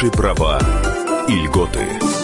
Ваши права и льготы.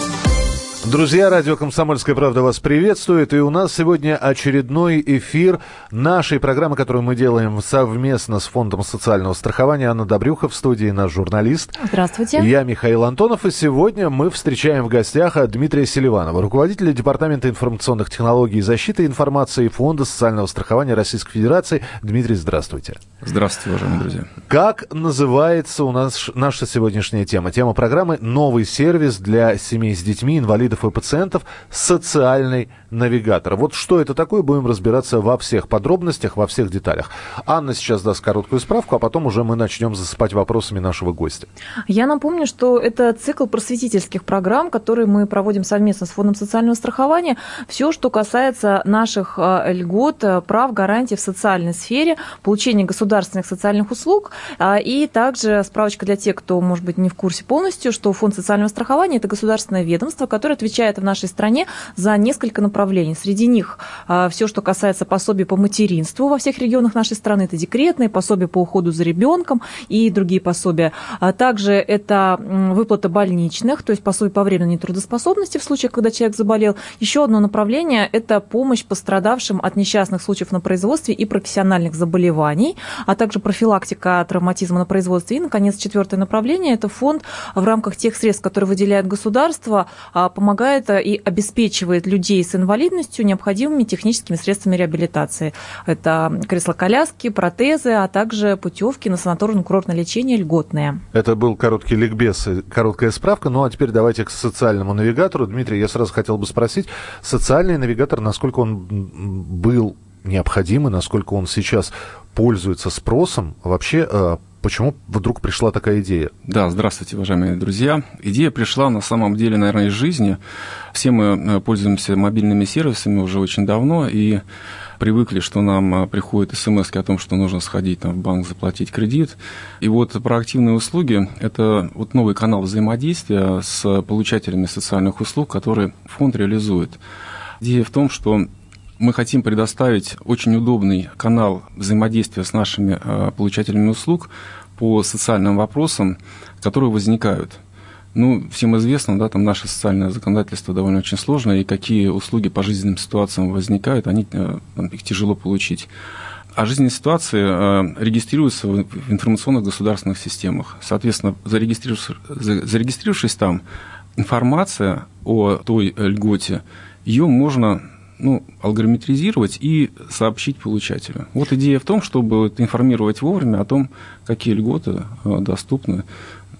Друзья, радио «Комсомольская правда» вас приветствует. И у нас сегодня очередной эфир нашей программы, которую мы делаем совместно с Фондом социального страхования. Анна Добрюха в студии, наш журналист. Здравствуйте. Я Михаил Антонов. И сегодня мы встречаем в гостях Дмитрия Селиванова, руководителя Департамента информационных технологий и защиты информации Фонда социального страхования Российской Федерации. Дмитрий, здравствуйте. Здравствуйте, уважаемые друзья. Как называется у нас наша сегодняшняя тема? Тема программы «Новый сервис для семей с детьми, инвалидов инвалидов и пациентов социальный навигатор. Вот что это такое, будем разбираться во всех подробностях, во всех деталях. Анна сейчас даст короткую справку, а потом уже мы начнем засыпать вопросами нашего гостя. Я напомню, что это цикл просветительских программ, которые мы проводим совместно с Фондом социального страхования. Все, что касается наших э, льгот, э, прав, гарантий в социальной сфере, получения государственных социальных услуг. А, и также справочка для тех, кто, может быть, не в курсе полностью, что Фонд социального страхования – это государственное ведомство, которое отвечает в нашей стране за несколько направлений. Среди них а, все, что касается пособий по материнству во всех регионах нашей страны, это декретные, пособия по уходу за ребенком и другие пособия. А также это выплата больничных, то есть пособие по временной трудоспособности в случае, когда человек заболел. Еще одно направление – это помощь пострадавшим от несчастных случаев на производстве и профессиональных заболеваний, а также профилактика травматизма на производстве. И, наконец, четвертое направление – это фонд в рамках тех средств, которые выделяет государство, помогает помогает э, и обеспечивает людей с инвалидностью необходимыми техническими средствами реабилитации. Это кресло-коляски, протезы, а также путевки на санаторно-курортное лечение льготные. Это был короткий ликбез, короткая справка. Ну а теперь давайте к социальному навигатору. Дмитрий, я сразу хотел бы спросить, социальный навигатор, насколько он был необходим и насколько он сейчас пользуется спросом, вообще э, Почему вдруг пришла такая идея? Да, здравствуйте, уважаемые друзья. Идея пришла на самом деле, наверное, из жизни. Все мы э, пользуемся мобильными сервисами уже очень давно и привыкли, что нам э, приходят смс о том, что нужно сходить там, в банк, заплатить кредит. И вот проактивные услуги – это вот новый канал взаимодействия с получателями социальных услуг, который фонд реализует. Идея в том, что мы хотим предоставить очень удобный канал взаимодействия с нашими э, получателями услуг по социальным вопросам, которые возникают. Ну, всем известно, да, там наше социальное законодательство довольно очень сложное, и какие услуги по жизненным ситуациям возникают, они, э, их тяжело получить. А жизненные ситуации э, регистрируются в информационных государственных системах. Соответственно, зарегистрировавшись, зарегистрировавшись там, информация о той льготе, ее можно ну, алгоритмизировать и сообщить получателю. Вот идея в том, чтобы информировать вовремя о том, какие льготы э, доступны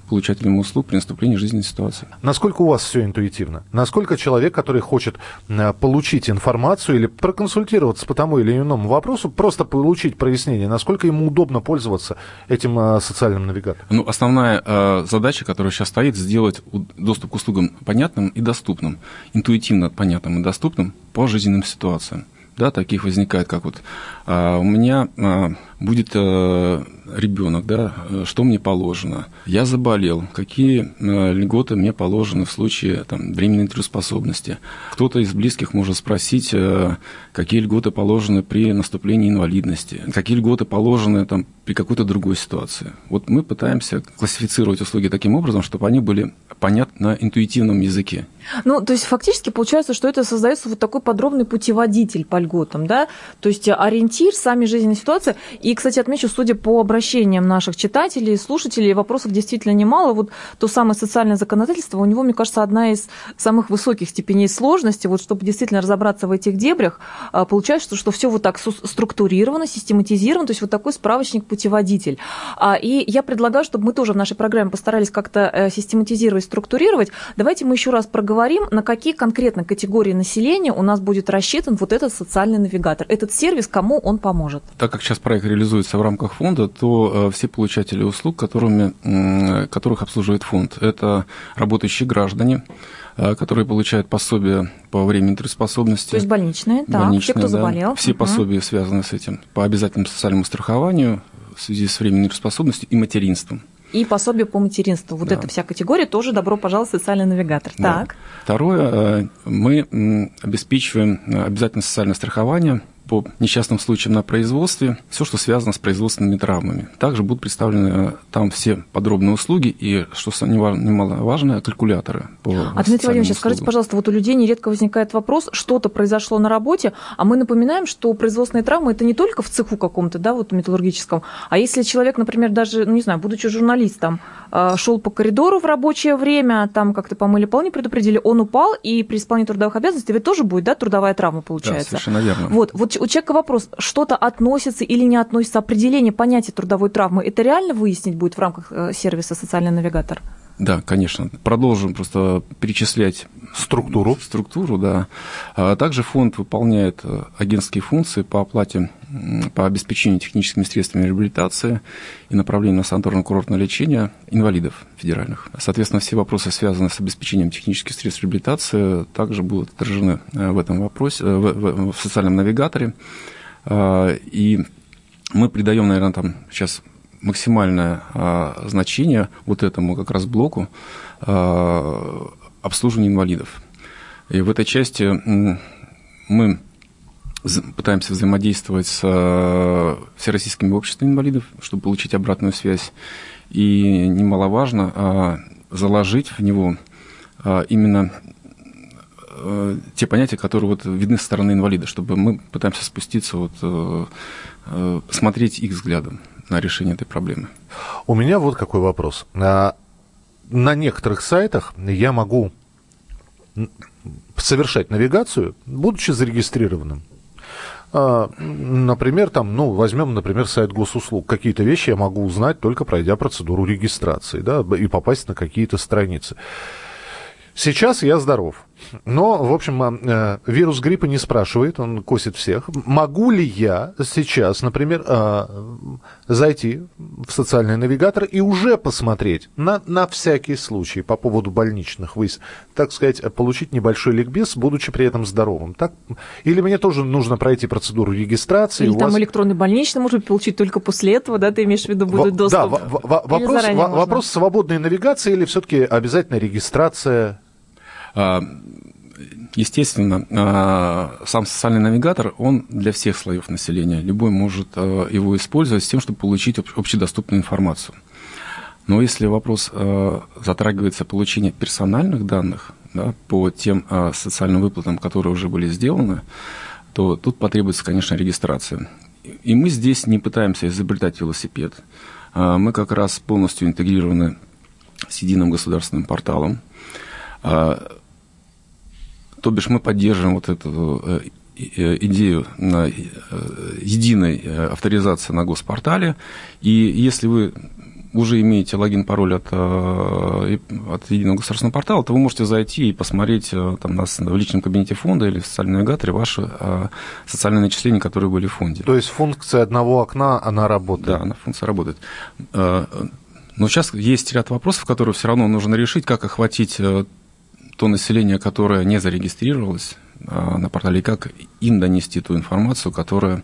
получателям услуг при наступлении жизненной ситуации. Насколько у вас все интуитивно? Насколько человек, который хочет э, получить информацию или проконсультироваться по тому или иному вопросу, просто получить прояснение, насколько ему удобно пользоваться этим э, социальным навигатором? Ну, основная э, задача, которая сейчас стоит, сделать доступ к услугам понятным и доступным, интуитивно понятным и доступным по жизненным ситуациям да, таких возникает, как вот а, у меня а, будет а, ребенок, да, что мне положено, я заболел, какие а, льготы мне положены в случае там, временной трудоспособности. Кто-то из близких может спросить, а, какие льготы положены при наступлении инвалидности, какие льготы положены там, при какой-то другой ситуации. Вот мы пытаемся классифицировать услуги таким образом, чтобы они были понятны на интуитивном языке. Ну, то есть фактически получается, что это создается вот такой подробный путеводитель по льготам, да, то есть ориентир, сами жизненные ситуации. И, кстати, отмечу, судя по обращениям наших читателей, слушателей, вопросов действительно немало. Вот то самое социальное законодательство, у него, мне кажется, одна из самых высоких степеней сложности. Вот чтобы действительно разобраться в этих дебрях, а, получается, что все вот так структурировано, систематизировано, то есть вот такой справочник-путеводитель. А, и я предлагаю, чтобы мы тоже в нашей программе постарались как-то э, систематизировать, структурировать. Давайте мы еще раз проговорим, на какие конкретно категории населения у нас будет рассчитан вот этот социальный навигатор, этот сервис, кому он поможет. Так как сейчас проект реализуется в рамках фонда, то э, все получатели услуг, которыми, которых обслуживает фонд, это работающие граждане, э, которые получают пособие по времени трудоспособности. То есть больничные, да, больничные, все, кто да, заболел. Все угу. пособия связаны с этим, по обязательному социальному страхованию в связи с временной трудоспособностью и материнством и пособие по материнству. Вот да. эта вся категория тоже добро пожаловать в социальный навигатор. Да. Так. Второе, э, мы обеспечиваем обязательное социальное страхование по несчастным случаям на производстве, все, что связано с производственными травмами. Также будут представлены э, там все подробные услуги и, что немаловажно, калькуляторы по Дмитрий Владимирович, скажите, пожалуйста, вот у людей нередко возникает вопрос, что-то произошло на работе, а мы напоминаем, что производственные травмы это не только в цеху каком-то, да, вот металлургическом, а если человек, например, даже, ну, не знаю, будучи журналистом, шел по коридору в рабочее время, там как-то помыли пол, не предупредили, он упал, и при исполнении трудовых обязанностей ведь тоже будет, да, трудовая травма получается. Да, совершенно верно. Вот, вот у человека вопрос, что-то относится или не относится, определение понятия трудовой травмы, это реально выяснить будет в рамках э, сервиса «Социальный навигатор»? Да, конечно. Продолжим просто перечислять структуру. Структуру, да. А также фонд выполняет э, агентские функции по оплате, по обеспечению техническими средствами реабилитации и направлению на санаторно-курортное лечение инвалидов федеральных. Соответственно, все вопросы, связанные с обеспечением технических средств реабилитации, также будут отражены э, в этом вопросе, в, в, в социальном навигаторе. А, и мы придаем, наверное, там сейчас максимальное а, значение вот этому как раз блоку а, обслуживания инвалидов. И в этой части мы пытаемся взаимодействовать с а, всероссийскими обществами инвалидов, чтобы получить обратную связь. И немаловажно заложить в него именно те понятия, которые вот видны со стороны инвалида, чтобы мы пытаемся спуститься, вот, смотреть их взглядом на решение этой проблемы. У меня вот какой вопрос. На, на некоторых сайтах я могу совершать навигацию, будучи зарегистрированным. А, например, там, ну, возьмем, например, сайт госуслуг. Какие-то вещи я могу узнать, только пройдя процедуру регистрации, да, и попасть на какие-то страницы. Сейчас я здоров. Но, в общем, э, вирус гриппа не спрашивает, он косит всех. Могу ли я сейчас, например, э, зайти в социальный навигатор и уже посмотреть на, на всякий случай по поводу больничных высь, так сказать, получить небольшой ликбез, будучи при этом здоровым? Так? Или мне тоже нужно пройти процедуру регистрации? Или там вас... электронный больничный, может быть, получить только после этого, да, ты имеешь в виду, будет доступ? Да, вопрос, вопрос свободной навигации или все-таки обязательно регистрация? А, естественно, а, сам социальный навигатор, он для всех слоев населения. Любой может а, его использовать с тем, чтобы получить общедоступную информацию. Но если вопрос затрагивается получение персональных данных да, по тем социальным выплатам, которые уже были сделаны, то тут потребуется, конечно, регистрация. И мы здесь не пытаемся изобретать велосипед. Мы как раз полностью интегрированы с единым государственным порталом. То бишь мы поддерживаем вот эту э, э, идею э, единой авторизации на госпортале. И если вы уже имеете логин, пароль от, от единого государственного портала, то вы можете зайти и посмотреть там, нас в личном кабинете фонда или в социальном навигаторе ваши социальные начисления, которые были в фонде. То есть функция одного окна, она работает? Да, она функция работает. Но сейчас есть ряд вопросов, которые все равно нужно решить, как охватить то население, которое не зарегистрировалось а, на портале, как им донести ту информацию, которая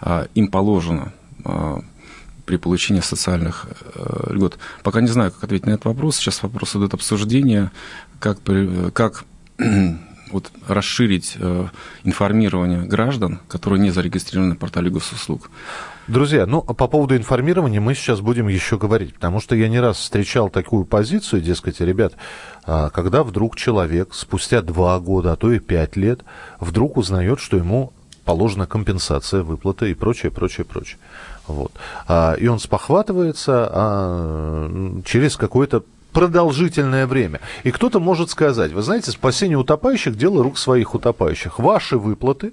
а, им положена а, при получении социальных э, льгот. Пока не знаю, как ответить на этот вопрос. Сейчас вопрос идет обсуждения, как, как вот, расширить э, информирование граждан, которые не зарегистрированы на портале госуслуг. Друзья, ну, по поводу информирования мы сейчас будем еще говорить, потому что я не раз встречал такую позицию, дескать, ребят, а, когда вдруг человек спустя два года, а то и пять лет, вдруг узнает, что ему положена компенсация, выплата и прочее, прочее, прочее. Вот. А, и он спохватывается а, через какое-то продолжительное время. И кто-то может сказать, вы знаете, спасение утопающих – дело рук своих утопающих. Ваши выплаты,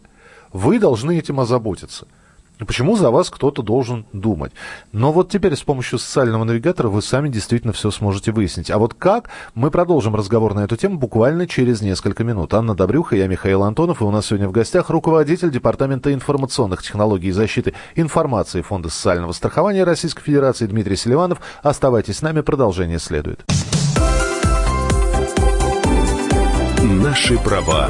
вы должны этим озаботиться – Почему за вас кто-то должен думать? Но вот теперь с помощью социального навигатора вы сами действительно все сможете выяснить. А вот как? Мы продолжим разговор на эту тему буквально через несколько минут. Анна Добрюха, я Михаил Антонов, и у нас сегодня в гостях руководитель Департамента информационных технологий и защиты информации Фонда социального страхования Российской Федерации Дмитрий Селиванов. Оставайтесь с нами, продолжение следует. Наши права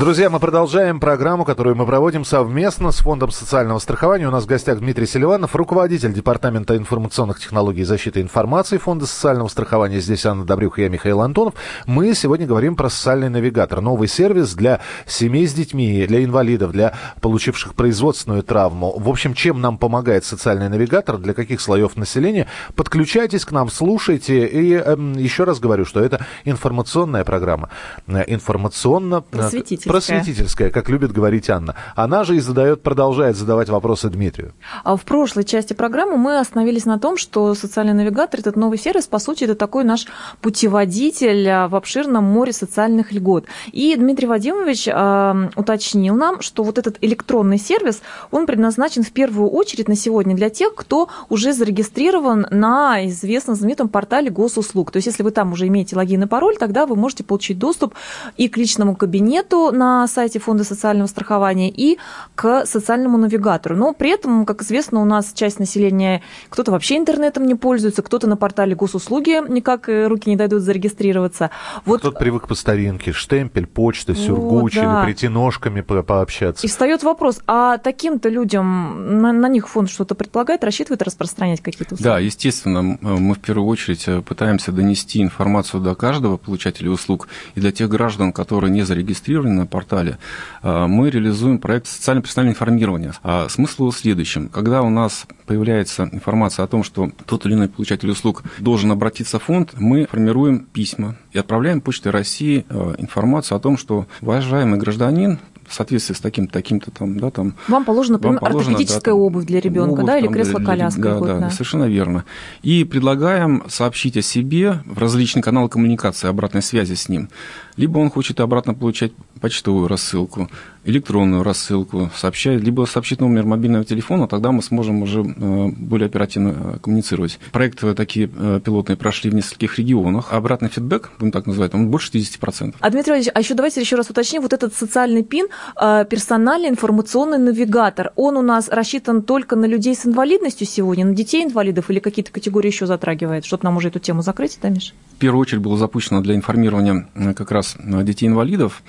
Друзья, мы продолжаем программу, которую мы проводим совместно с Фондом социального страхования. У нас в гостях Дмитрий Селиванов, руководитель Департамента информационных технологий и защиты информации Фонда социального страхования. Здесь Анна Добрюх и я, Михаил Антонов. Мы сегодня говорим про социальный навигатор. Новый сервис для семей с детьми, для инвалидов, для получивших производственную травму. В общем, чем нам помогает социальный навигатор, для каких слоев населения. Подключайтесь к нам, слушайте. И э, еще раз говорю, что это информационная программа. Э, информационно... Просветительная просветительская. как любит говорить Анна. Она же и задает, продолжает задавать вопросы Дмитрию. А в прошлой части программы мы остановились на том, что социальный навигатор, этот новый сервис, по сути, это такой наш путеводитель а, в обширном море социальных льгот. И Дмитрий Вадимович э, уточнил нам, что вот этот электронный сервис, он предназначен в первую очередь на сегодня для тех, кто уже зарегистрирован на известном знаменитом портале госуслуг. То есть, если вы там уже имеете логин и пароль, тогда вы можете получить доступ и к личному кабинету, на сайте Фонда социального страхования и к социальному навигатору. Но при этом, как известно, у нас часть населения, кто-то вообще интернетом не пользуется, кто-то на портале госуслуги никак э, руки не дойдут зарегистрироваться. Вот... Кто-то привык по старинке, штемпель, почта, сюргуч, вот, да. или прийти ножками по пообщаться. И встает вопрос, а таким-то людям, на, на них фонд что-то предполагает, рассчитывает распространять какие-то услуги? Да, естественно, мы в первую очередь э, пытаемся донести информацию до каждого получателя услуг и для тех граждан, которые не зарегистрированы на портале, а, мы реализуем проект социально-персонального информирования. А смысл в следующем. Когда у нас появляется информация о том, что тот или иной получатель услуг должен обратиться в фонд, мы формируем письма и отправляем Почтой России а, информацию о том, что уважаемый гражданин в соответствии с таким таким-то там, да, там. Вам положена, например, вам положено, ортопедическая да, обувь для ребенка, да, или кресло-коляска да, да, да, совершенно верно. И предлагаем сообщить о себе в различные каналы коммуникации, обратной связи с ним. Либо он хочет обратно получать почтовую рассылку, электронную рассылку, сообщает, либо сообщит номер мобильного телефона, тогда мы сможем уже э, более оперативно э, коммуницировать. Проекты такие э, пилотные прошли в нескольких регионах. Обратный фидбэк, будем так называть, он больше 50%. А, Дмитрий Владимирович, а еще давайте еще раз уточним, вот этот социальный ПИН, персональный информационный навигатор, он у нас рассчитан только на людей с инвалидностью сегодня, на детей инвалидов или какие-то категории еще затрагивает, чтобы нам уже эту тему закрыть, да, Миша? В первую очередь было запущено для информирования как раз детей-инвалидов.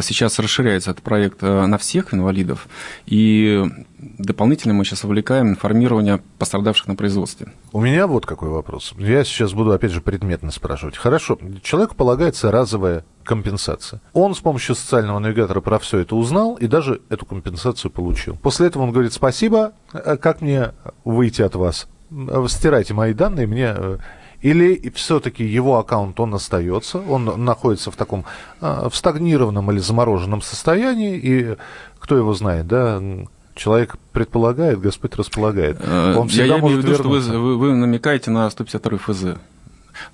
Сейчас расширяется этот проект на всех инвалидов. И дополнительно мы сейчас увлекаем информирование пострадавших на производстве. У меня вот какой вопрос. Я сейчас буду, опять же, предметно спрашивать. Хорошо, человеку полагается разовая компенсация. Он с помощью социального навигатора про все это узнал и даже эту компенсацию получил. После этого он говорит, спасибо, а как мне выйти от вас? Стирайте мои данные, мне э, или все-таки его аккаунт, он остается, он находится в таком, а, в стагнированном или замороженном состоянии, и кто его знает, да, человек предполагает, Господь располагает. Э, он всегда я, я имею в виду, что вы, вы, вы намекаете на 152 ФЗ.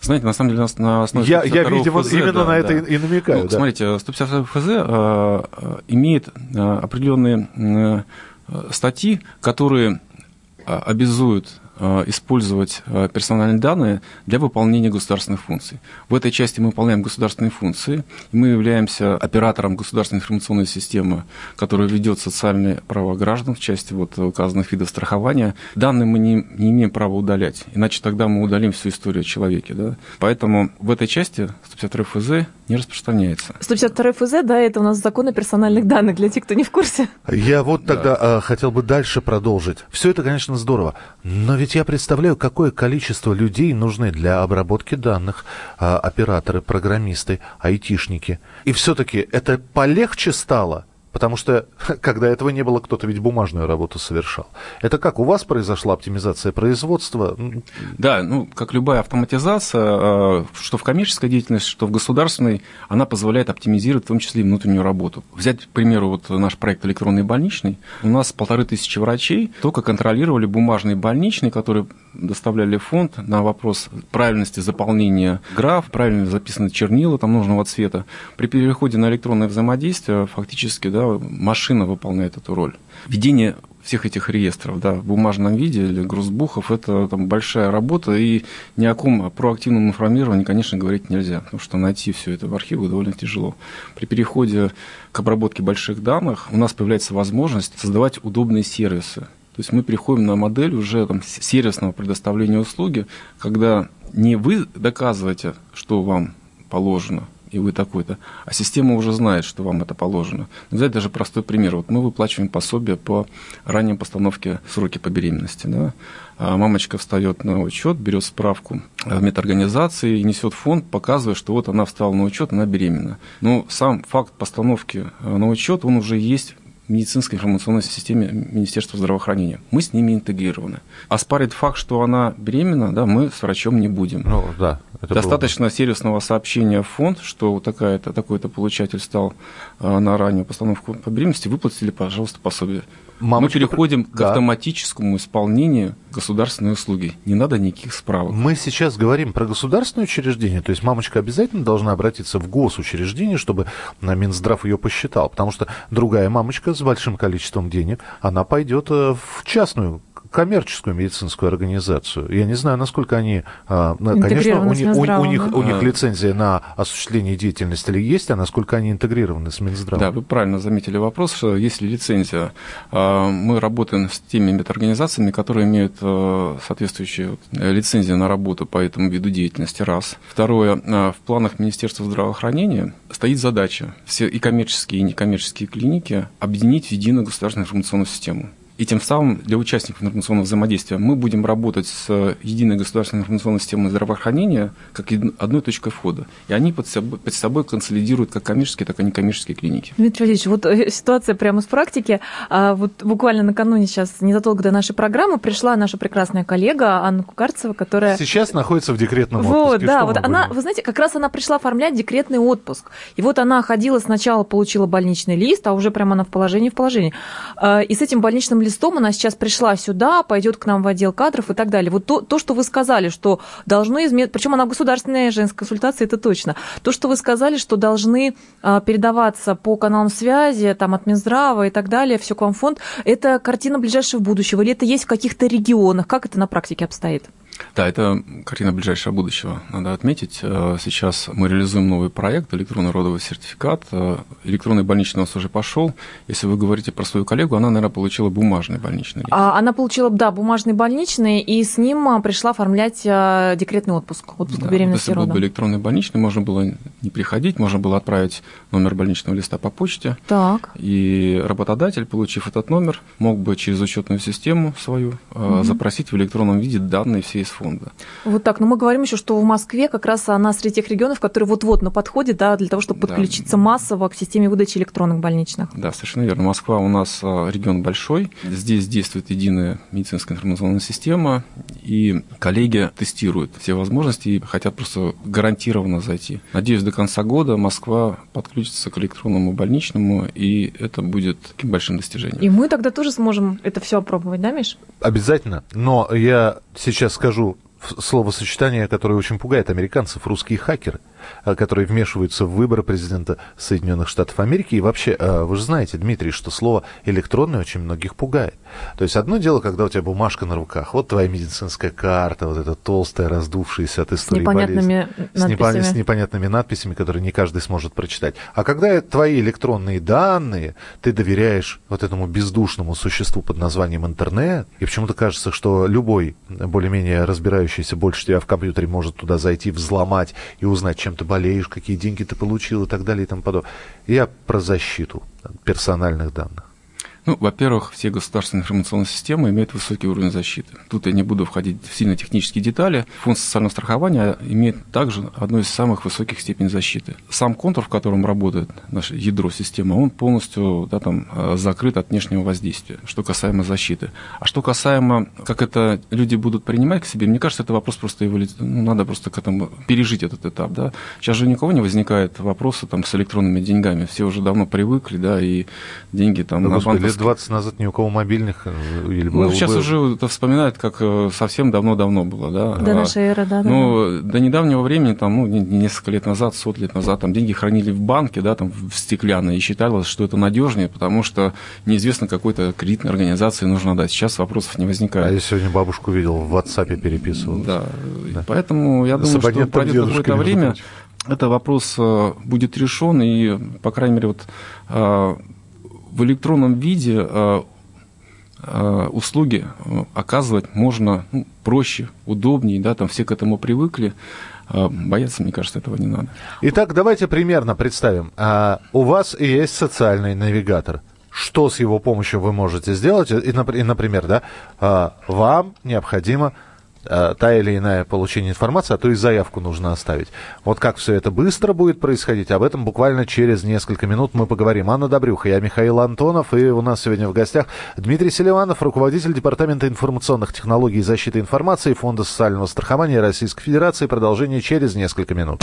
Знаете, на самом деле, на основе Я, я видимо, ФЗ, именно да, на это да. и намекаю. Ну, да. Смотрите, 152 ФЗ э, имеет э, определенные э, статьи, которые э, обязуют Э, использовать э, персональные данные для выполнения государственных функций. В этой части мы выполняем государственные функции. Мы являемся оператором государственной информационной системы, которая ведет социальные права граждан в части вот указанных видов страхования. Данные мы не, не имеем права удалять, иначе тогда мы удалим всю историю о человеке. Да? Поэтому в этой части 152 ФЗ не распространяется. 152 ФЗ, да, это у нас закон о персональных данных, для тех, кто не в курсе. Я вот тогда да. хотел бы дальше продолжить. Все это, конечно, здорово, но ведь я представляю, какое количество людей нужны для обработки данных. А, операторы, программисты, айтишники. И все-таки это полегче стало – Потому что, когда этого не было, кто-то ведь бумажную работу совершал. Это как, у вас произошла оптимизация производства? Да, ну, как любая автоматизация, а, что в коммерческой деятельности, что в государственной, она позволяет оптимизировать в том числе и внутреннюю работу. Взять, к примеру, вот наш проект электронный больничный. У нас полторы тысячи врачей только контролировали бумажные больничные, которые доставляли фонд на вопрос правильности заполнения граф, правильно записаны чернила там нужного цвета. При переходе на электронное взаимодействие фактически да, машина выполняет эту роль. Ведение всех этих реестров да, в бумажном виде или грузбухов – это там, большая работа, и ни о ком проактивном информировании, конечно, говорить нельзя, потому что найти все это в архивах довольно тяжело. При переходе к обработке больших данных у нас появляется возможность создавать удобные сервисы. То есть мы переходим на модель уже там, сервисного предоставления услуги, когда не вы доказываете, что вам положено, и вы такой-то. А система уже знает, что вам это положено. Взять даже простой пример. Вот мы выплачиваем пособие по ранней постановке сроки по беременности. Да? А мамочка встает на учет, берет справку в медорганизации и несет фонд, показывая, что вот она встала на учет, она беременна. Но сам факт постановки на учет, он уже есть медицинской информационной системе Министерства здравоохранения. Мы с ними интегрированы. Оспаривать факт, что она беременна, да, мы с врачом не будем. Ну, да, Достаточно было... сервисного сообщения в фонд, что такая-то, такой-то получатель стал э, на раннюю постановку по беременности, выплатили, пожалуйста, пособие. Мамочка... Мы переходим да. к автоматическому исполнению государственной услуги. Не надо никаких справок. Мы сейчас говорим про государственное учреждение, то есть мамочка обязательно должна обратиться в госучреждение, чтобы на Минздрав ее посчитал, потому что другая мамочка с большим количеством денег, она пойдет э, в частную коммерческую медицинскую организацию. Я не знаю, насколько они... А, конечно, у, них, у, у, них, у них лицензия на осуществление деятельности ли есть, а насколько они интегрированы с Минздравом? Да, вы правильно заметили вопрос, что если лицензия, а, мы работаем с теми медорганизациями, которые имеют а, соответствующие лицензии на работу по этому виду деятельности, раз. Второе, в планах Министерства здравоохранения стоит задача все и коммерческие, и некоммерческие клиники объединить в единую государственную информационную систему. И тем самым для участников информационного взаимодействия мы будем работать с единой государственной информационной системой здравоохранения как одной точкой входа. И они под собой, под собой консолидируют как коммерческие, так и некоммерческие клиники. Дмитрий Валерьевич, вот э, ситуация прямо с практики. А вот буквально накануне сейчас, незадолго до нашей программы, пришла наша прекрасная коллега Анна Кукарцева, которая... Сейчас находится в декретном отпуске. Вот, да, вот она, вы знаете, как раз она пришла оформлять декретный отпуск. И вот она ходила сначала, получила больничный лист, а уже прямо она в положении, в положении. А, и с этим больничным листом она сейчас пришла сюда, пойдет к нам в отдел кадров и так далее. Вот то, то что вы сказали, что должны изменить, причем она государственная женская консультация, это точно. То, что вы сказали, что должны а, передаваться по каналам связи, там, от Минздрава и так далее, все к вам фонд, это картина ближайшего будущего или это есть в каких-то регионах? Как это на практике обстоит? Да, это картина ближайшего будущего, надо отметить. Э, сейчас мы реализуем новый проект, электронный родовый сертификат. Э, электронный больничный у нас уже пошел. Если вы говорите про свою коллегу, она, наверное, получила бумажный больничный. А, она получила, да, бумажный больничный, и с ним а, пришла оформлять а, декретный отпуск, отпуск да, беременности Если был бы электронный больничный, можно было не приходить, можно было отправить номер больничного листа по почте. Так. И работодатель, получив этот номер, мог бы через учетную систему свою угу. запросить в электронном виде данные все из фонда. Вот так. Но мы говорим еще, что в Москве как раз она среди тех регионов, которые вот-вот на подходе, да, для того, чтобы подключиться да. массово к системе выдачи электронных больничных. Да, совершенно верно. Москва у нас а, регион большой. Здесь действует единая медицинская информационная система, и коллеги тестируют все возможности и хотят просто гарантированно зайти. Надеюсь, до конца года Москва подключится к электронному больничному, и это будет таким большим достижением. И мы тогда тоже сможем это все опробовать, да, Миш? Обязательно. Но я сейчас скажу словосочетание, которое очень пугает американцев, русские хакеры – которые вмешиваются в выборы президента Соединенных Штатов Америки. И вообще, э, вы же знаете, Дмитрий, что слово электронное очень многих пугает. То есть одно дело, когда у тебя бумажка на руках, вот твоя медицинская карта, вот эта толстая, раздувшаяся от истории с непонятными болезни, надписями. С, с непонятными надписями, которые не каждый сможет прочитать. А когда твои электронные данные, ты доверяешь вот этому бездушному существу под названием интернет, и почему-то кажется, что любой более-менее разбирающийся больше тебя в компьютере может туда зайти, взломать и узнать, чем ты болеешь, какие деньги ты получил и так далее и тому подобное. Я про защиту персональных данных. Ну, во-первых, все государственные информационные системы имеют высокий уровень защиты. Тут я не буду входить в сильно технические детали. Фонд социального страхования имеет также одну из самых высоких степеней защиты. Сам контур, в котором работает наше ядро системы, он полностью да, там, э, закрыт от внешнего воздействия, что касаемо защиты. А что касаемо, как это люди будут принимать к себе, мне кажется, это вопрос просто его, ну, надо просто к этому пережить этот этап. Да? Сейчас же никого не возникает вопроса там, с электронными деньгами. Все уже давно привыкли, да, и деньги там да, на банковском лет 20 назад ни у кого мобильных э, или Ну, сейчас было. уже это вспоминают, как э, совсем давно-давно было, да. До а, нашей эры, да. Ну, да. до недавнего времени, там, ну, несколько лет назад, сот лет назад, там деньги хранили в банке, да, там, в стеклянной, и считалось, что это надежнее, потому что неизвестно, какой-то кредитной организации нужно дать. Сейчас вопросов не возникает. А я сегодня бабушку видел, в WhatsApp переписывал. Да, да. поэтому я думаю, что пройдет какое-то время, это вопрос э, будет решен, и, по крайней мере, вот в электронном виде э, э, услуги э, оказывать можно ну, проще, удобнее, да, там все к этому привыкли. Бояться, мне кажется, этого не надо. Итак, давайте примерно представим. А, у вас есть социальный навигатор. Что с его помощью вы можете сделать? И, например, да, а, вам необходимо та или иная получение информации, а то и заявку нужно оставить. Вот как все это быстро будет происходить, об этом буквально через несколько минут мы поговорим. Анна Добрюха, я Михаил Антонов, и у нас сегодня в гостях Дмитрий Селиванов, руководитель Департамента информационных технологий и защиты информации Фонда социального страхования Российской Федерации. Продолжение через несколько минут.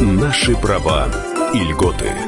Наши права и льготы.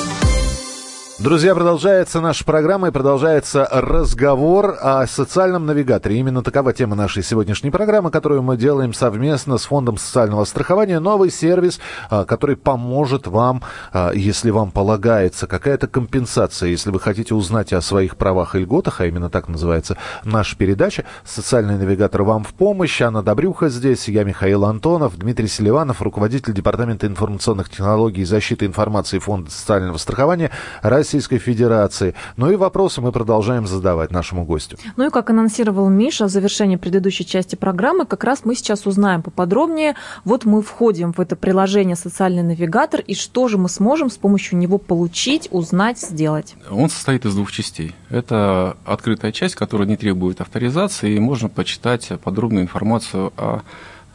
Друзья, продолжается наша программа и продолжается разговор о социальном навигаторе. Именно такова тема нашей сегодняшней программы, которую мы делаем совместно с Фондом социального страхования. Новый сервис, а, который поможет вам, а, если вам полагается какая-то компенсация, если вы хотите узнать о своих правах и льготах, а именно так называется наша передача. Социальный навигатор вам в помощь. Анна Добрюха здесь, я Михаил Антонов, Дмитрий Селиванов, руководитель Департамента информационных технологий и защиты информации Фонда социального страхования России Российской Федерации. Ну и вопросы мы продолжаем задавать нашему гостю. Ну и как анонсировал Миша в завершении предыдущей части программы, как раз мы сейчас узнаем поподробнее. Вот мы входим в это приложение «Социальный навигатор», и что же мы сможем с помощью него получить, узнать, сделать? Он состоит из двух частей. Это открытая часть, которая не требует авторизации, и можно почитать подробную информацию о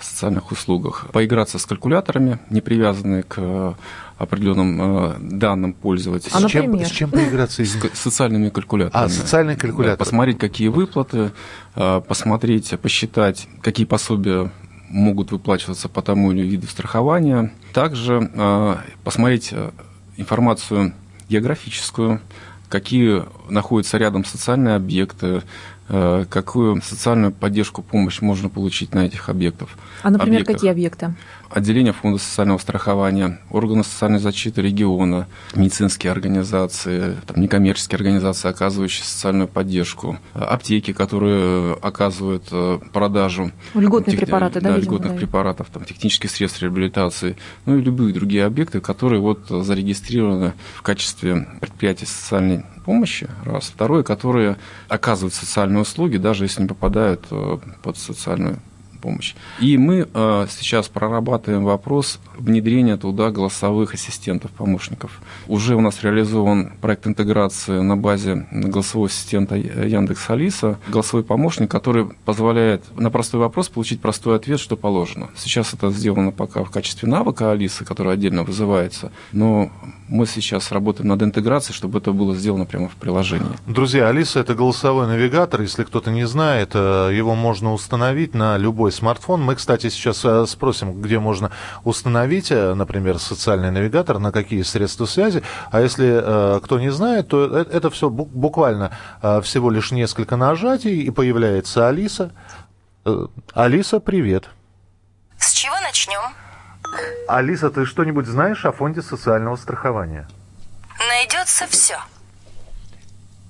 социальных услугах. Поиграться с калькуляторами, не привязанные к определенным э, данным пользователя. А, с, чем, с чем поиграться? С социальными калькуляторами. А, социальные калькуляторы. Да, посмотреть, какие выплаты, э, посмотреть, посчитать, какие пособия могут выплачиваться по тому или виду страхования. Также э, посмотреть информацию географическую, какие находятся рядом социальные объекты, какую социальную поддержку, помощь можно получить на этих объектах. А, например, объектах. какие объекты? отделения фонда социального страхования, органы социальной защиты региона, медицинские организации, там, некоммерческие организации, оказывающие социальную поддержку, аптеки, которые оказывают э, продажу льготных тех, препараты, да, да льготных да. препаратов, там, технических средств реабилитации, ну и любые другие объекты, которые вот зарегистрированы в качестве предприятий социальной помощи, раз. Второе, которые оказывают социальные услуги, даже если не попадают э, под социальную помощь. И мы э, сейчас прорабатываем вопрос внедрения туда голосовых ассистентов, помощников. Уже у нас реализован проект интеграции на базе голосового ассистента Яндекс Алиса, голосовой помощник, который позволяет на простой вопрос получить простой ответ, что положено. Сейчас это сделано пока в качестве навыка Алисы, который отдельно вызывается, но мы сейчас работаем над интеграцией, чтобы это было сделано прямо в приложении. Друзья, Алиса это голосовой навигатор, если кто-то не знает, э, его можно установить на любой смартфон. Мы, кстати, сейчас э, спросим, где можно установить, э, например, социальный навигатор, на какие средства связи. А если кто не знает, то это все буквально всего лишь несколько нажатий, и появляется Алиса. Алиса, привет. С чего начнем? Алиса, ты что-нибудь знаешь о фонде социального страхования? Найдется все.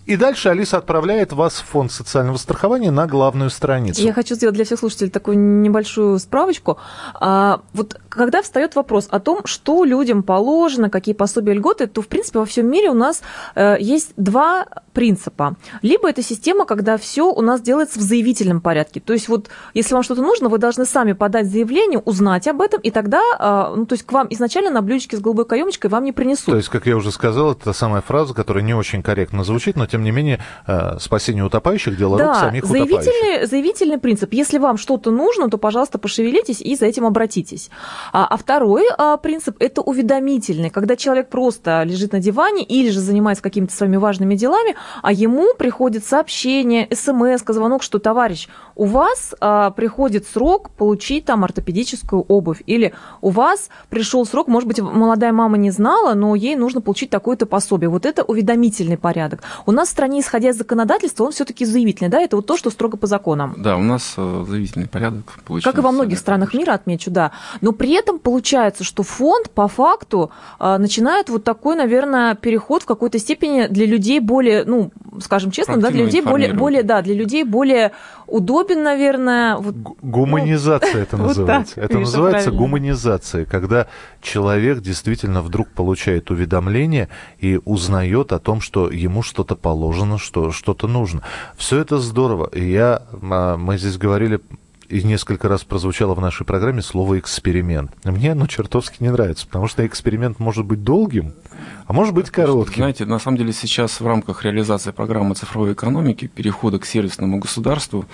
И дальше Алиса отправляет вас в фонд социального страхования на главную страницу. Я хочу сделать для всех слушателей такую небольшую справочку. А, вот когда встает вопрос о том, что людям положено, какие пособия льготы, то, в принципе, во всем мире у нас э, есть два принципа. Либо это система, когда все у нас делается в заявительном порядке. То есть вот если вам что-то нужно, вы должны сами подать заявление, узнать об этом, и тогда, э, ну, то есть к вам изначально на блюдечке с голубой каемочкой вам не принесут. То есть, как я уже сказал, это та самая фраза, которая не очень корректно звучит, но тем тем не менее, э, спасение утопающих – дело да, рук самих заявительный, утопающих. заявительный принцип. Если вам что-то нужно, то, пожалуйста, пошевелитесь и за этим обратитесь. А, а второй а, принцип – это уведомительный, когда человек просто лежит на диване или же занимается какими-то своими важными делами, а ему приходит сообщение, смс, звонок, что, товарищ, у вас а, приходит срок получить там ортопедическую обувь, или у вас пришел срок, может быть, молодая мама не знала, но ей нужно получить такое-то пособие. Вот это уведомительный порядок. У нас нас в стране, исходя из законодательства, он все-таки заявительный, да? Это вот то, что строго по законам. Да, у нас э, заявительный порядок получился. Как и во многих странах мира, отмечу, да. Но при этом получается, что фонд по факту э, начинает вот такой, наверное, переход в какой-то степени для людей более, ну, скажем честно, да, для людей более, более, да, для людей более удобен, наверное. Вот, гуманизация ну, это называется. Вот так, это называется правильно. гуманизация, когда человек действительно вдруг получает уведомление и узнает о том, что ему что-то положено, что что-то нужно. Все это здорово. Я, а, мы здесь говорили и несколько раз прозвучало в нашей программе слово «эксперимент». Мне оно чертовски не нравится, потому что эксперимент может быть долгим, а может быть коротким. Знаете, на самом деле сейчас в рамках реализации программы цифровой экономики, перехода к сервисному государству,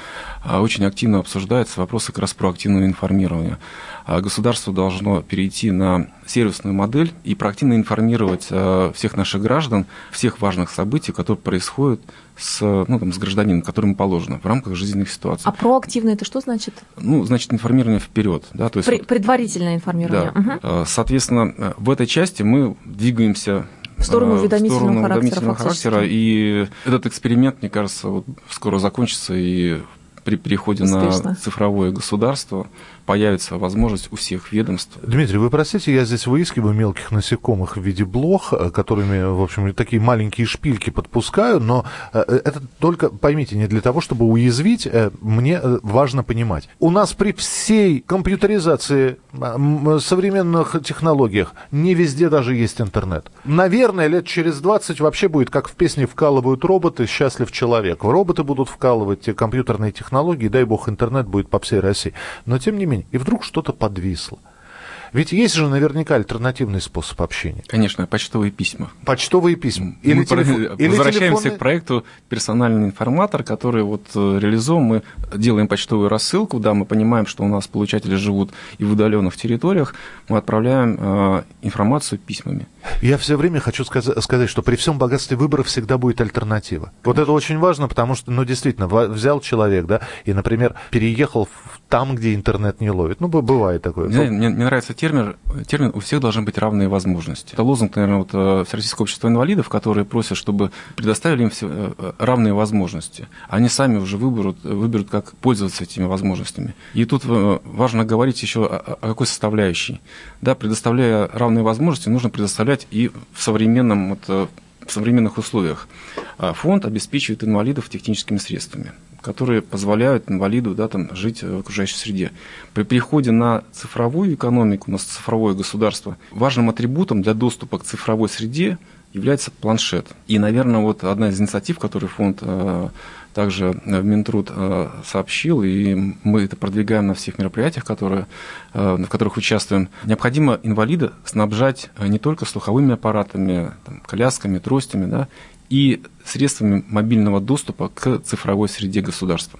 а, очень активно обсуждаются вопросы как раз проактивного информирования. А, государство должно перейти на сервисную модель и проактивно информировать а, всех наших граждан, всех важных событий, которые происходят с, ну, там, с гражданином, которому положено в рамках жизненных ситуаций. А проактивно это что значит? Ну, значит, информирование вперед. Да, то есть, При, предварительное информирование. Да. Угу. Соответственно, в этой части мы двигаемся в сторону уведомительного, в сторону уведомительного характера, характера. И этот эксперимент, мне кажется, вот скоро закончится, и при переходе Успешно. на цифровое государство появится возможность у всех ведомств. Дмитрий, вы простите, я здесь выискиваю мелких насекомых в виде блох, э, которыми, в общем, такие маленькие шпильки подпускаю, но э, э, это только, поймите, не для того, чтобы уязвить, мне важно понимать. У нас при всей компьютеризации, современных технологиях, не везде даже есть интернет. Наверное, лет через 20 вообще будет, как в песне «Вкалывают роботы, счастлив человек». Роботы будут вкалывать компьютерные технологии, дай бог, интернет будет по всей России. Но, тем не менее, и вдруг что-то подвисло. Ведь есть же наверняка альтернативный способ общения. Конечно, почтовые письма. Почтовые письма. Или мы телефон, или возвращаемся телефонные... к проекту «Персональный информатор», который вот э, реализован. Мы делаем почтовую рассылку, да, мы понимаем, что у нас получатели живут и в удаленных территориях, мы отправляем э, информацию письмами. Я все время хочу сказать, сказать, что при всем богатстве выборов всегда будет альтернатива. Конечно. Вот это очень важно, потому что, ну, действительно, взял человек, да, и, например, переехал там, где интернет не ловит. Ну, бывает такое. Мне, мне, мне нравится термин, термин «у всех должны быть равные возможности». Это лозунг, наверное, вот, э, Всероссийского общества инвалидов, которые просят, чтобы предоставили им все э, равные возможности. Они сами уже выберут, выберут, как пользоваться этими возможностями. И тут э, важно говорить еще о, о какой составляющей. Да, предоставляя равные возможности, нужно предоставлять и в современном вот, в современных условиях. А фонд обеспечивает инвалидов техническими средствами которые позволяют инвалиду да, там, жить в окружающей среде. При переходе на цифровую экономику, на цифровое государство, важным атрибутом для доступа к цифровой среде является планшет. И, наверное, вот одна из инициатив, которую фонд э, также в Минтруд э, сообщил, и мы это продвигаем на всех мероприятиях, которые, э, в которых участвуем, необходимо инвалида снабжать не только слуховыми аппаратами, там, колясками, тростями, да, и средствами мобильного доступа к цифровой среде государства.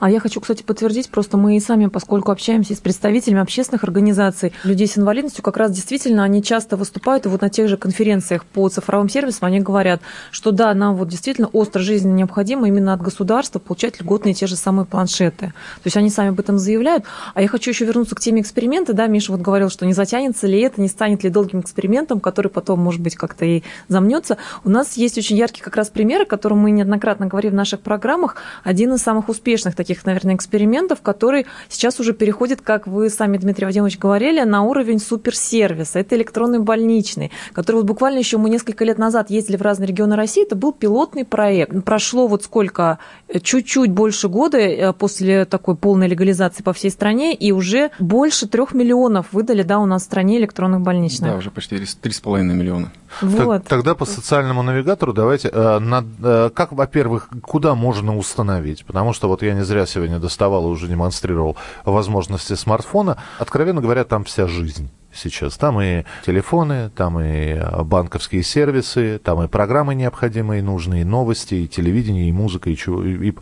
А я хочу, кстати, подтвердить, просто мы и сами, поскольку общаемся с представителями общественных организаций людей с инвалидностью, как раз действительно они часто выступают, и вот на тех же конференциях по цифровым сервисам они говорят, что да, нам вот действительно остро жизненно необходимо именно от государства получать льготные те же самые планшеты. То есть они сами об этом заявляют. А я хочу еще вернуться к теме эксперимента. Да, Миша вот говорил, что не затянется ли это, не станет ли долгим экспериментом, который потом, может быть, как-то и замнется. У нас есть очень яркий как раз примеры, о котором мы неоднократно говорили в наших программах. Один из самых успешных успешных таких, наверное, экспериментов, который сейчас уже переходит, как вы сами, Дмитрий Вадимович, говорили, на уровень суперсервиса. Это электронный больничный, который вот буквально еще мы несколько лет назад ездили в разные регионы России. Это был пилотный проект. Прошло вот сколько, чуть-чуть больше года э, после такой полной легализации по всей стране, и уже больше трех миллионов выдали, да, у нас в стране электронных больничных. Да, уже почти три с половиной миллиона. Вот. Тогда по социальному навигатору давайте, э, на, э, как, во-первых, куда можно установить? Потому что вот я не зря сегодня доставал и уже демонстрировал возможности смартфона. Откровенно говоря, там вся жизнь сейчас. Там и телефоны, там и банковские сервисы, там и программы необходимые, нужные, и новости, и телевидение, и музыка, и чего. И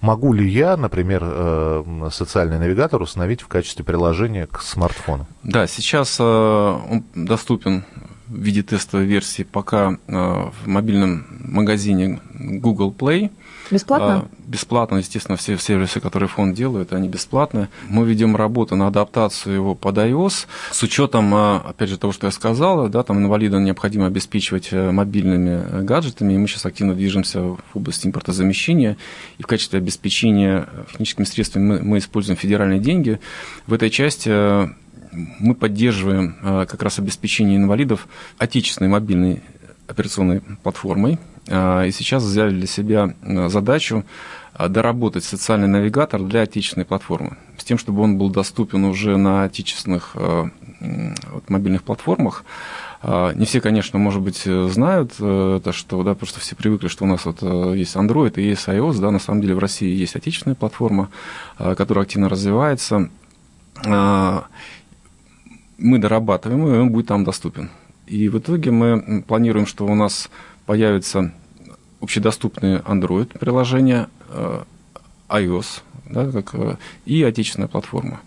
могу ли я, например, э, социальный навигатор установить в качестве приложения к смартфону? Да, сейчас он доступен в виде тестовой версии пока э, в мобильном магазине Google Play. Бесплатно? Бесплатно, естественно, все сервисы, которые фонд делает, они бесплатные. Мы ведем работу на адаптацию его под iOS с учетом, опять же, того, что я сказал, да, там инвалидам необходимо обеспечивать мобильными гаджетами, и мы сейчас активно движемся в области импортозамещения, и в качестве обеспечения техническими средствами мы, мы используем федеральные деньги. В этой части мы поддерживаем как раз обеспечение инвалидов отечественной мобильной операционной платформой. А, и сейчас взяли для себя а, задачу доработать социальный навигатор для отечественной платформы, с тем, чтобы он был доступен уже на отечественных вот, мобильных платформах. Не все, конечно, может быть, знают э, это, что, да, просто все привыкли, что у нас вот э, есть Android и есть iOS, да, на самом деле в России есть отечественная платформа, которая активно развивается. Мы дорабатываем и он будет там доступен. И в итоге мы планируем, что у нас появится общедоступные Android-приложения, э, iOS да, как, э, и отечественная платформа.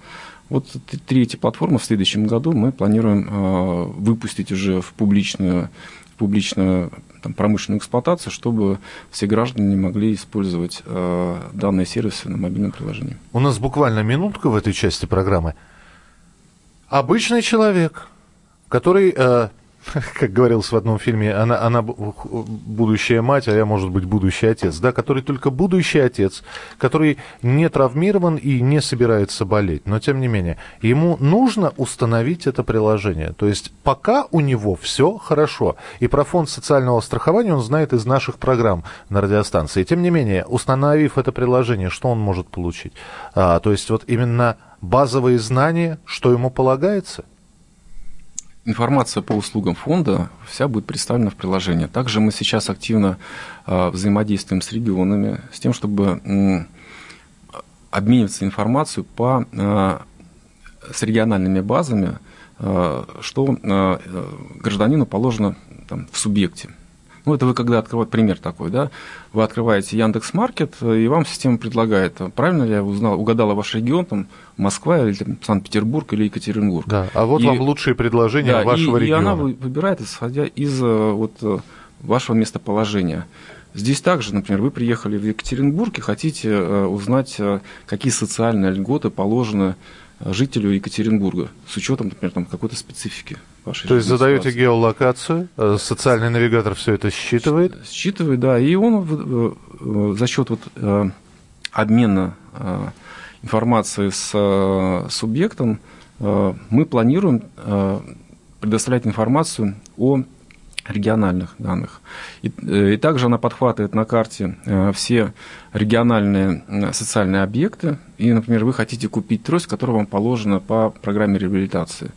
Вот три эти платформы в следующем году мы планируем э, выпустить уже в публичную, в публичную там, промышленную эксплуатацию, чтобы все граждане могли использовать данные сервисы на мобильном приложении. У нас буквально минутка в этой части программы. Обычный человек, который как говорилось в одном фильме, она, она будущая мать, а я, может быть, будущий отец, да, который только будущий отец, который не травмирован и не собирается болеть, но тем не менее, ему нужно установить это приложение. То есть пока у него все хорошо, и про фонд социального страхования он знает из наших программ на радиостанции. Тем не менее, установив это приложение, что он может получить? А, то есть вот именно базовые знания, что ему полагается – информация по услугам фонда вся будет представлена в приложении. Также мы сейчас активно э, взаимодействуем с регионами с тем, чтобы обмениваться информацией по, э, с региональными базами, э, что э, гражданину положено там, в субъекте. Ну, это вы когда открываете, пример такой, да, вы открываете Яндекс Маркет, и вам система предлагает, правильно ли я узнал, угадала ваш регион, там, Москва или там, Санкт-Петербург или Екатеринбург. Да, а вот и, вам лучшие предложения да, вашего и, региона. И она выбирает, исходя из э, вот, э, вашего местоположения. Здесь также, например, вы приехали в Екатеринбург и хотите э, узнать, какие социальные льготы положены жителю Екатеринбурга с учетом, например, там, какой-то специфики вашей То есть задаете ситуации. геолокацию, э, социальный навигатор все это считывает? Считывает, да. И он э, э, за счет вот обмена информации с субъектом мы планируем предоставлять информацию о региональных данных. И, и также она подхватывает на карте все региональные социальные объекты. И, например, вы хотите купить трость, которая вам положена по программе реабилитации.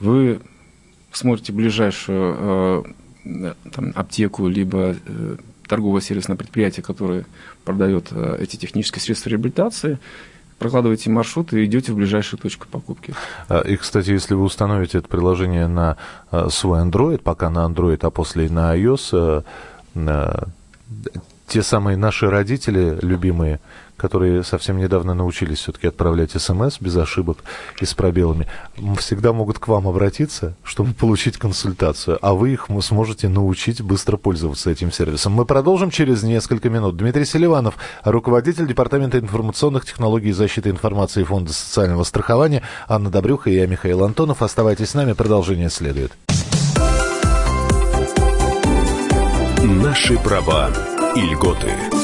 Вы смотрите ближайшую э, там, аптеку, либо э, торговое сервисное предприятие, которое продает э, эти технические средства реабилитации, прокладываете маршрут и идете в ближайшую точку покупки. А, и, кстати, если вы установите это приложение на свой Android, пока на Android, а после на iOS, те самые наши родители любимые, которые совсем недавно научились все-таки отправлять смс без ошибок и с пробелами, всегда могут к вам обратиться, чтобы получить консультацию, а вы их сможете научить быстро пользоваться этим сервисом. Мы продолжим через несколько минут. Дмитрий Селиванов, руководитель Департамента информационных технологий и защиты информации Фонда социального страхования, Анна Добрюха и я, Михаил Антонов. Оставайтесь с нами, продолжение следует. Наши права и льготы.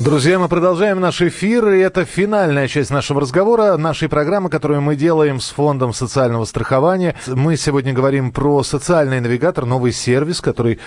Друзья, мы продолжаем наш эфир, и это финальная часть нашего разговора, нашей программы, которую мы делаем с Фондом социального страхования. Мы сегодня говорим про социальный навигатор, новый сервис, который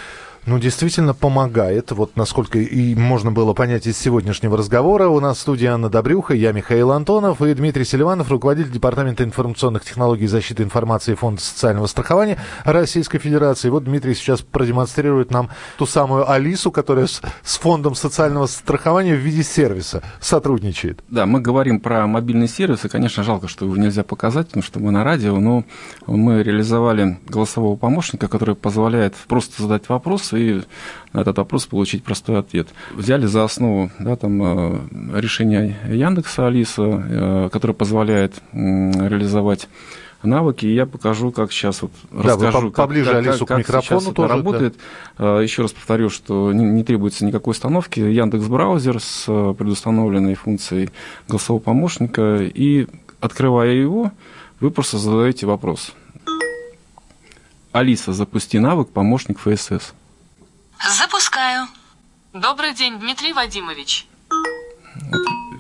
ну, действительно помогает. Вот насколько и можно было понять из сегодняшнего разговора. У нас в студии Анна Добрюха, я Михаил Антонов и Дмитрий Селиванов, руководитель Департамента информационных технологий и защиты информации Фонда социального страхования Российской Федерации. Вот Дмитрий сейчас продемонстрирует нам ту самую Алису, которая с, с Фондом социального страхования в виде сервиса сотрудничает. Да, мы говорим про мобильный сервис, и, конечно, жалко, что его нельзя показать, потому что мы на радио, но мы реализовали голосового помощника, который позволяет просто задать вопрос и на этот вопрос получить простой ответ. Взяли за основу да, там, э, решение Яндекса Алиса, э, которое позволяет реализовать навыки, и я покажу, как сейчас вот да, расскажу, вы поближе как, Алису как, к микрофону сейчас тоже, это работает. Да. Еще раз повторю, что не, не требуется никакой установки. Яндекс браузер с э, предустановленной функцией голосового помощника, и открывая его, вы просто задаете вопрос. Алиса, запусти навык помощник ФСС. Запускаю. Добрый день, Дмитрий Вадимович.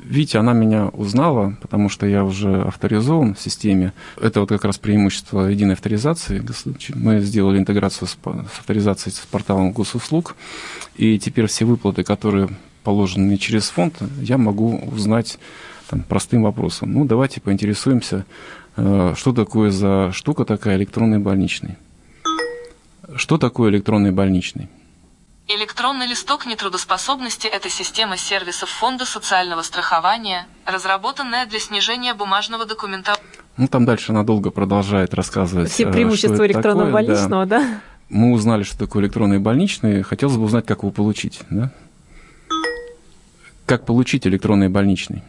Видите, она меня узнала, потому что я уже авторизован в системе. Это вот как раз преимущество единой авторизации. Мы сделали интеграцию с, с авторизацией с порталом госуслуг, и теперь все выплаты, которые положены мне через фонд, я могу узнать там, простым вопросом. Ну, давайте поинтересуемся, э, что такое за штука такая электронный больничный. Что такое электронный больничный? Электронный листок нетрудоспособности – это система сервисов Фонда социального страхования, разработанная для снижения бумажного документа. Ну, там дальше она долго продолжает рассказывать. Все э, преимущества электронного такое, больничного, да. да? Мы узнали, что такое электронный больничный. Хотелось бы узнать, как его получить, да? Как получить электронный больничный?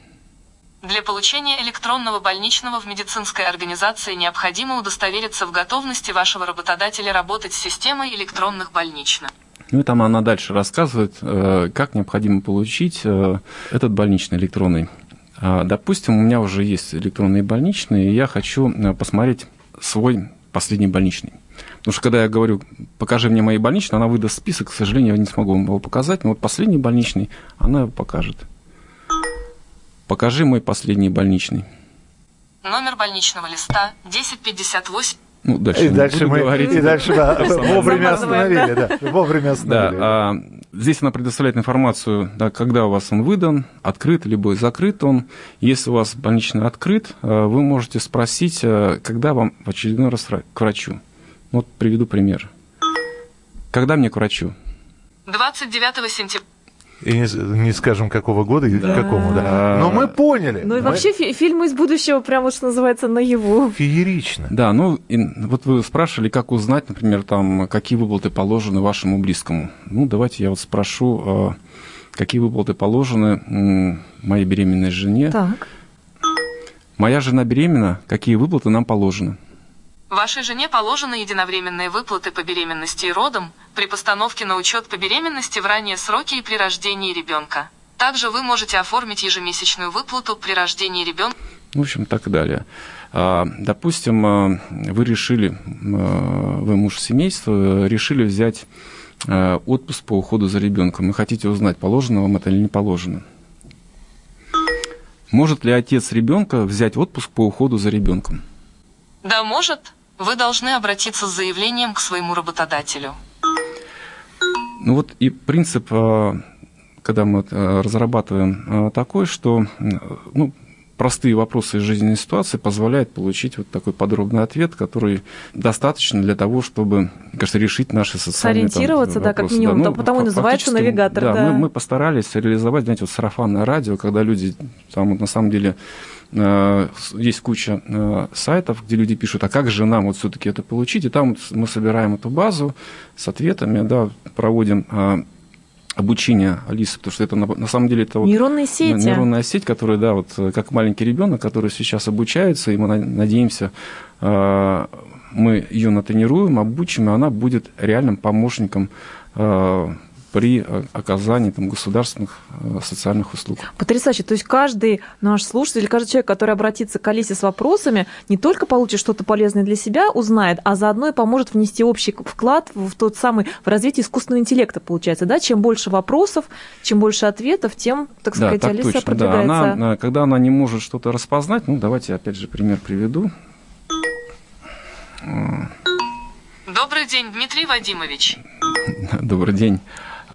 Для получения электронного больничного в медицинской организации необходимо удостовериться в готовности вашего работодателя работать с системой электронных больничных. Ну и там она дальше рассказывает, э, как необходимо получить э, этот больничный электронный. А, допустим, у меня уже есть электронные больничные, и я хочу э, посмотреть свой последний больничный. Потому что когда я говорю, покажи мне мои больничные, она выдаст список, к сожалению, я не смогу вам его показать, но вот последний больничный она его покажет. Покажи мой последний больничный. Номер больничного листа 1058. Ну, дальше и, дальше мы, говорить. и дальше да, вовремя остановили, да, вовремя остановили. Да, а, здесь она предоставляет информацию, да, когда у вас он выдан, открыт либо закрыт он. Если у вас больничный открыт, а, вы можете спросить, а, когда вам в очередной раз к врачу. Вот приведу пример. Когда мне к врачу? 29 сентября. И не, не скажем, какого года и да. какому, да. Но мы поняли. Ну и мы... вообще фи- фильмы из будущего прямо, что называется, наяву. Феерично. Да, ну и, вот вы спрашивали, как узнать, например, там, какие выплаты положены вашему близкому. Ну, давайте я вот спрошу, а, какие выплаты положены моей беременной жене. Так. Моя жена беременна, какие выплаты нам положены? Вашей жене положены единовременные выплаты по беременности и родам, при постановке на учет по беременности в ранние сроки и при рождении ребенка. Также вы можете оформить ежемесячную выплату при рождении ребенка. В общем, так и далее. А, допустим, а, вы решили, а, вы муж семейства, решили взять отпуск по уходу за ребенком. Вы хотите узнать, положено вам это или не положено. Может ли отец ребенка взять отпуск по уходу за ребенком? Да, может вы должны обратиться с заявлением к своему работодателю. Ну вот и принцип, э, когда мы э, разрабатываем э, такой, что ну, простые вопросы из жизненной ситуации позволяют получить вот такой подробный ответ, который достаточно для того, чтобы, кажется, решить наши социальные Сориентироваться, там, да, как минимум, да, ну, потому и называется навигатор. Да, да. Мы, мы постарались реализовать, знаете, вот сарафанное радио, когда люди там вот, на самом деле есть куча э, сайтов, где люди пишут, а как же нам вот все-таки это получить? И там мы собираем эту базу с ответами, да, проводим э, обучение Алисы, потому что это на, на самом деле это вот нейронные сети. нейронная сеть, которая, да, вот как маленький ребенок, который сейчас обучается, и мы надеемся, мы ее натренируем, обучим, и она будет реальным помощником при э, оказании там, государственных э, социальных услуг. Потрясающе. То есть каждый наш слушатель, каждый человек, который обратится к Алисе с вопросами, не только получит что-то полезное для себя, узнает, а заодно и поможет внести общий вклад в тот самый в развитие искусственного интеллекта, получается. Да? Чем больше вопросов, чем больше ответов, тем, так сказать, да, так Алиса точно, продвигается. Да. Она, когда она не может что-то распознать, ну давайте опять же пример приведу. Добрый день, Дмитрий Вадимович. Добрый день.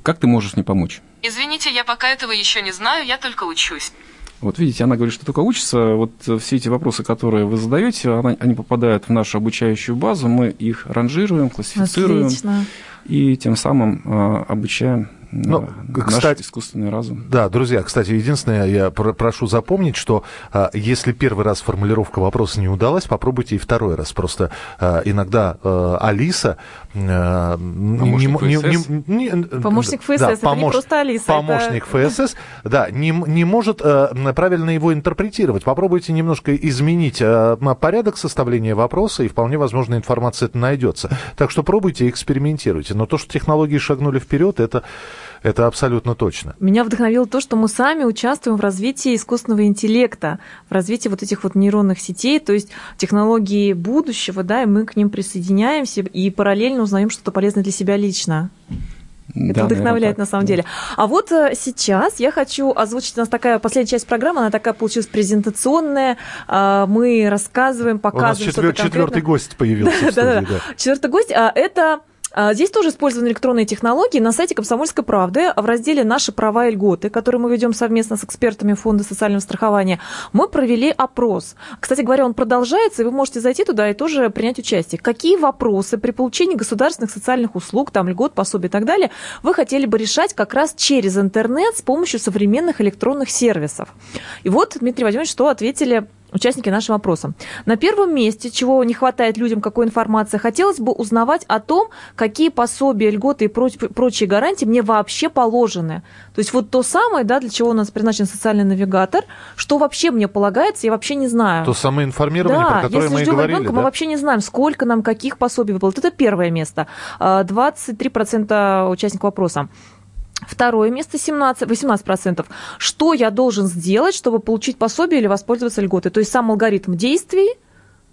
Как ты можешь мне помочь? Извините, я пока этого еще не знаю, я только учусь. Вот видите, она говорит, что только учится. Вот все эти вопросы, которые вы задаете, они попадают в нашу обучающую базу, мы их ранжируем, классифицируем. Отлично. И тем самым а, обучаем ну, наш кстати, искусственный разум. Да, друзья, кстати, единственное, я про прошу запомнить, что а, если первый раз формулировка вопроса не удалась, попробуйте и второй раз. Просто а, иногда а, Алиса... А, помощник не, ФСС? Не, не, не, помощник ФСС, да, это помощ, не просто Алиса. Помощник это... ФСС, да, не, не может а, правильно его интерпретировать. Попробуйте немножко изменить а, порядок составления вопроса, и вполне возможно информация это найдется. Так что пробуйте, экспериментируйте. Но то, что технологии шагнули вперед, это это абсолютно точно. Меня вдохновило то, что мы сами участвуем в развитии искусственного интеллекта, в развитии вот этих вот нейронных сетей, то есть технологии будущего, да, и мы к ним присоединяемся и параллельно узнаем что-то полезное для себя лично. Это да, вдохновляет на самом деле. А вот э, сейчас я хочу озвучить, у нас такая последняя часть программы, она такая получилась презентационная. А, мы рассказываем, показываем. У нас четвер- четвертый гость появился да. Да, да. Четвертый гость, а это здесь тоже использованы электронные технологии. На сайте «Комсомольской правды» в разделе «Наши права и льготы», который мы ведем совместно с экспертами Фонда социального страхования, мы провели опрос. Кстати говоря, он продолжается, и вы можете зайти туда и тоже принять участие. Какие вопросы при получении государственных социальных услуг, там льгот, пособий и так далее, вы хотели бы решать как раз через интернет с помощью современных электронных сервисов? И вот, Дмитрий Владимирович, что ответили участники нашего опроса. На первом месте, чего не хватает людям, какой информации, хотелось бы узнавать о том, какие пособия, льготы и прочие гарантии мне вообще положены. То есть вот то самое, да, для чего у нас предназначен социальный навигатор, что вообще мне полагается, я вообще не знаю. То самое информирование, да, про которое мы и говорили. Ребенка, да? мы вообще не знаем, сколько нам каких пособий выплат. Это первое место. 23% а, участников вопроса. Второе место 17, 18%. Что я должен сделать, чтобы получить пособие или воспользоваться льготой? То есть сам алгоритм действий –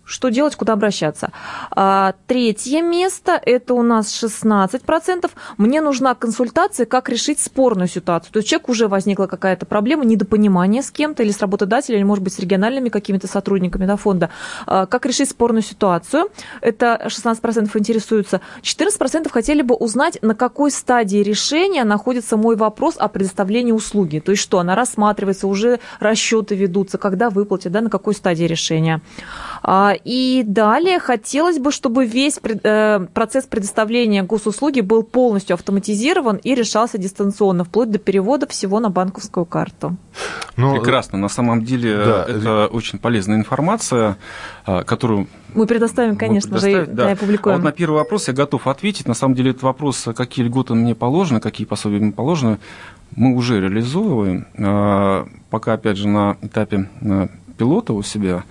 что делать, куда обращаться. А, третье место, это у нас 16%. Мне нужна консультация, как решить спорную ситуацию. То есть человек уже возникла какая-то проблема, недопонимание с кем-то или с работодателем, или, может быть, с региональными какими-то сотрудниками да, фонда. А, как решить спорную ситуацию. Это 16% интересуются. 14% хотели бы узнать, на какой стадии решения находится мой вопрос о предоставлении услуги. То есть что, она рассматривается, уже расчеты ведутся, когда выплатят, да, на какой стадии решения. А, и далее хотелось бы, чтобы весь э, процесс предоставления госуслуги был полностью автоматизирован и решался дистанционно, вплоть до перевода всего на банковскую карту. Ну, Прекрасно. На самом деле да. это очень полезная информация, а, которую мы предоставим, конечно же, и да. опубликуем. А вот на первый вопрос я готов ответить. На самом деле этот вопрос, какие льготы мне положены, какие пособия мне положены, мы уже реализовываем. Пока, опять же, на этапе пилота у себя.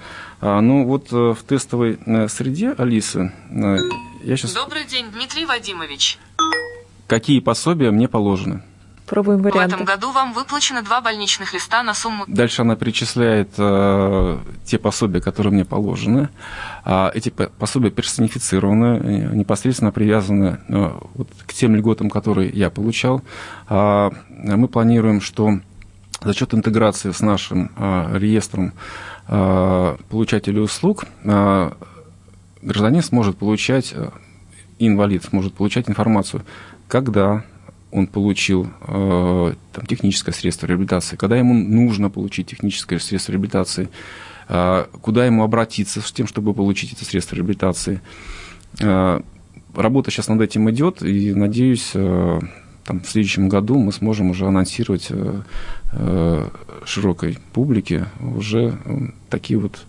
А, ну вот э, в тестовой э, среде Алисы э, я сейчас... Добрый день, Дмитрий Вадимович. Какие пособия мне положены? Пробуем варианты. В этом году вам выплачено два больничных листа на сумму... Дальше она перечисляет э, те пособия, которые мне положены. А эти пособия персонифицированы, непосредственно привязаны э, вот, к тем льготам, которые я получал. А мы планируем, что за счет интеграции с нашим э, реестром получателей услуг э, гражданин сможет получать, э, инвалид сможет получать информацию, когда он получил там, техническое средство реабилитации, когда ему нужно получить техническое средство реабилитации, куда ему обратиться с тем, чтобы получить это средство реабилитации. Работа сейчас над этим идет, и надеюсь, там, в следующем году мы сможем уже анонсировать э, э, широкой публике уже э, такие вот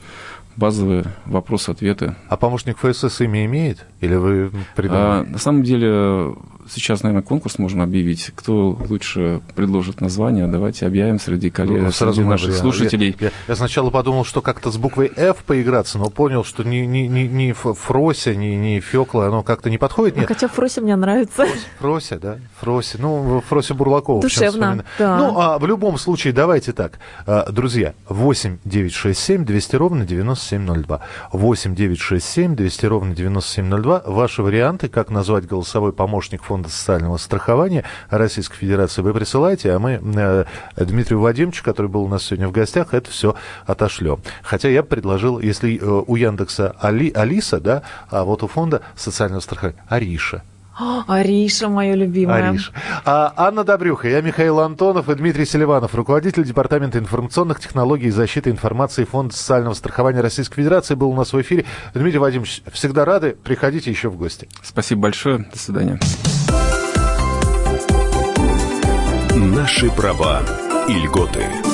базовые вопросы-ответы. А помощник ФСС имя имеет? Или вы придумали? А, на самом деле сейчас, наверное, конкурс можно объявить. Кто лучше предложит название, давайте объявим среди коллег, ну, среди наших вариант. слушателей. Я, я, я сначала подумал, что как-то с буквой F поиграться, но понял, что ни, ни, ни, ни Фрося, ни, ни Фёкла, оно как-то не подходит. Нет. Хотя Фрося мне нравится. Фрося, да? Фрося. Ну, Фрося Бурлакова. Душевно, да. Ну, а в любом случае, давайте так. А, друзья, 8 9 6 7 200 ровно 90 9702. 8 967 200 ровно 9702. Ваши варианты, как назвать голосовой помощник Фонда социального страхования Российской Федерации, вы присылаете, а мы э, Дмитрию Вадимовичу, который был у нас сегодня в гостях, это все отошлем. Хотя я предложил, если э, у Яндекса Али, Алиса, да, а вот у Фонда социального страхования Ариша. Ариша, моя любимая. Ариша. А, Анна Добрюха, я Михаил Антонов и Дмитрий Селиванов, руководитель Департамента информационных технологий и защиты информации Фонда социального страхования Российской Федерации, был у нас в эфире. Дмитрий Вадимович, всегда рады. Приходите еще в гости. Спасибо большое. До свидания. Наши права и льготы.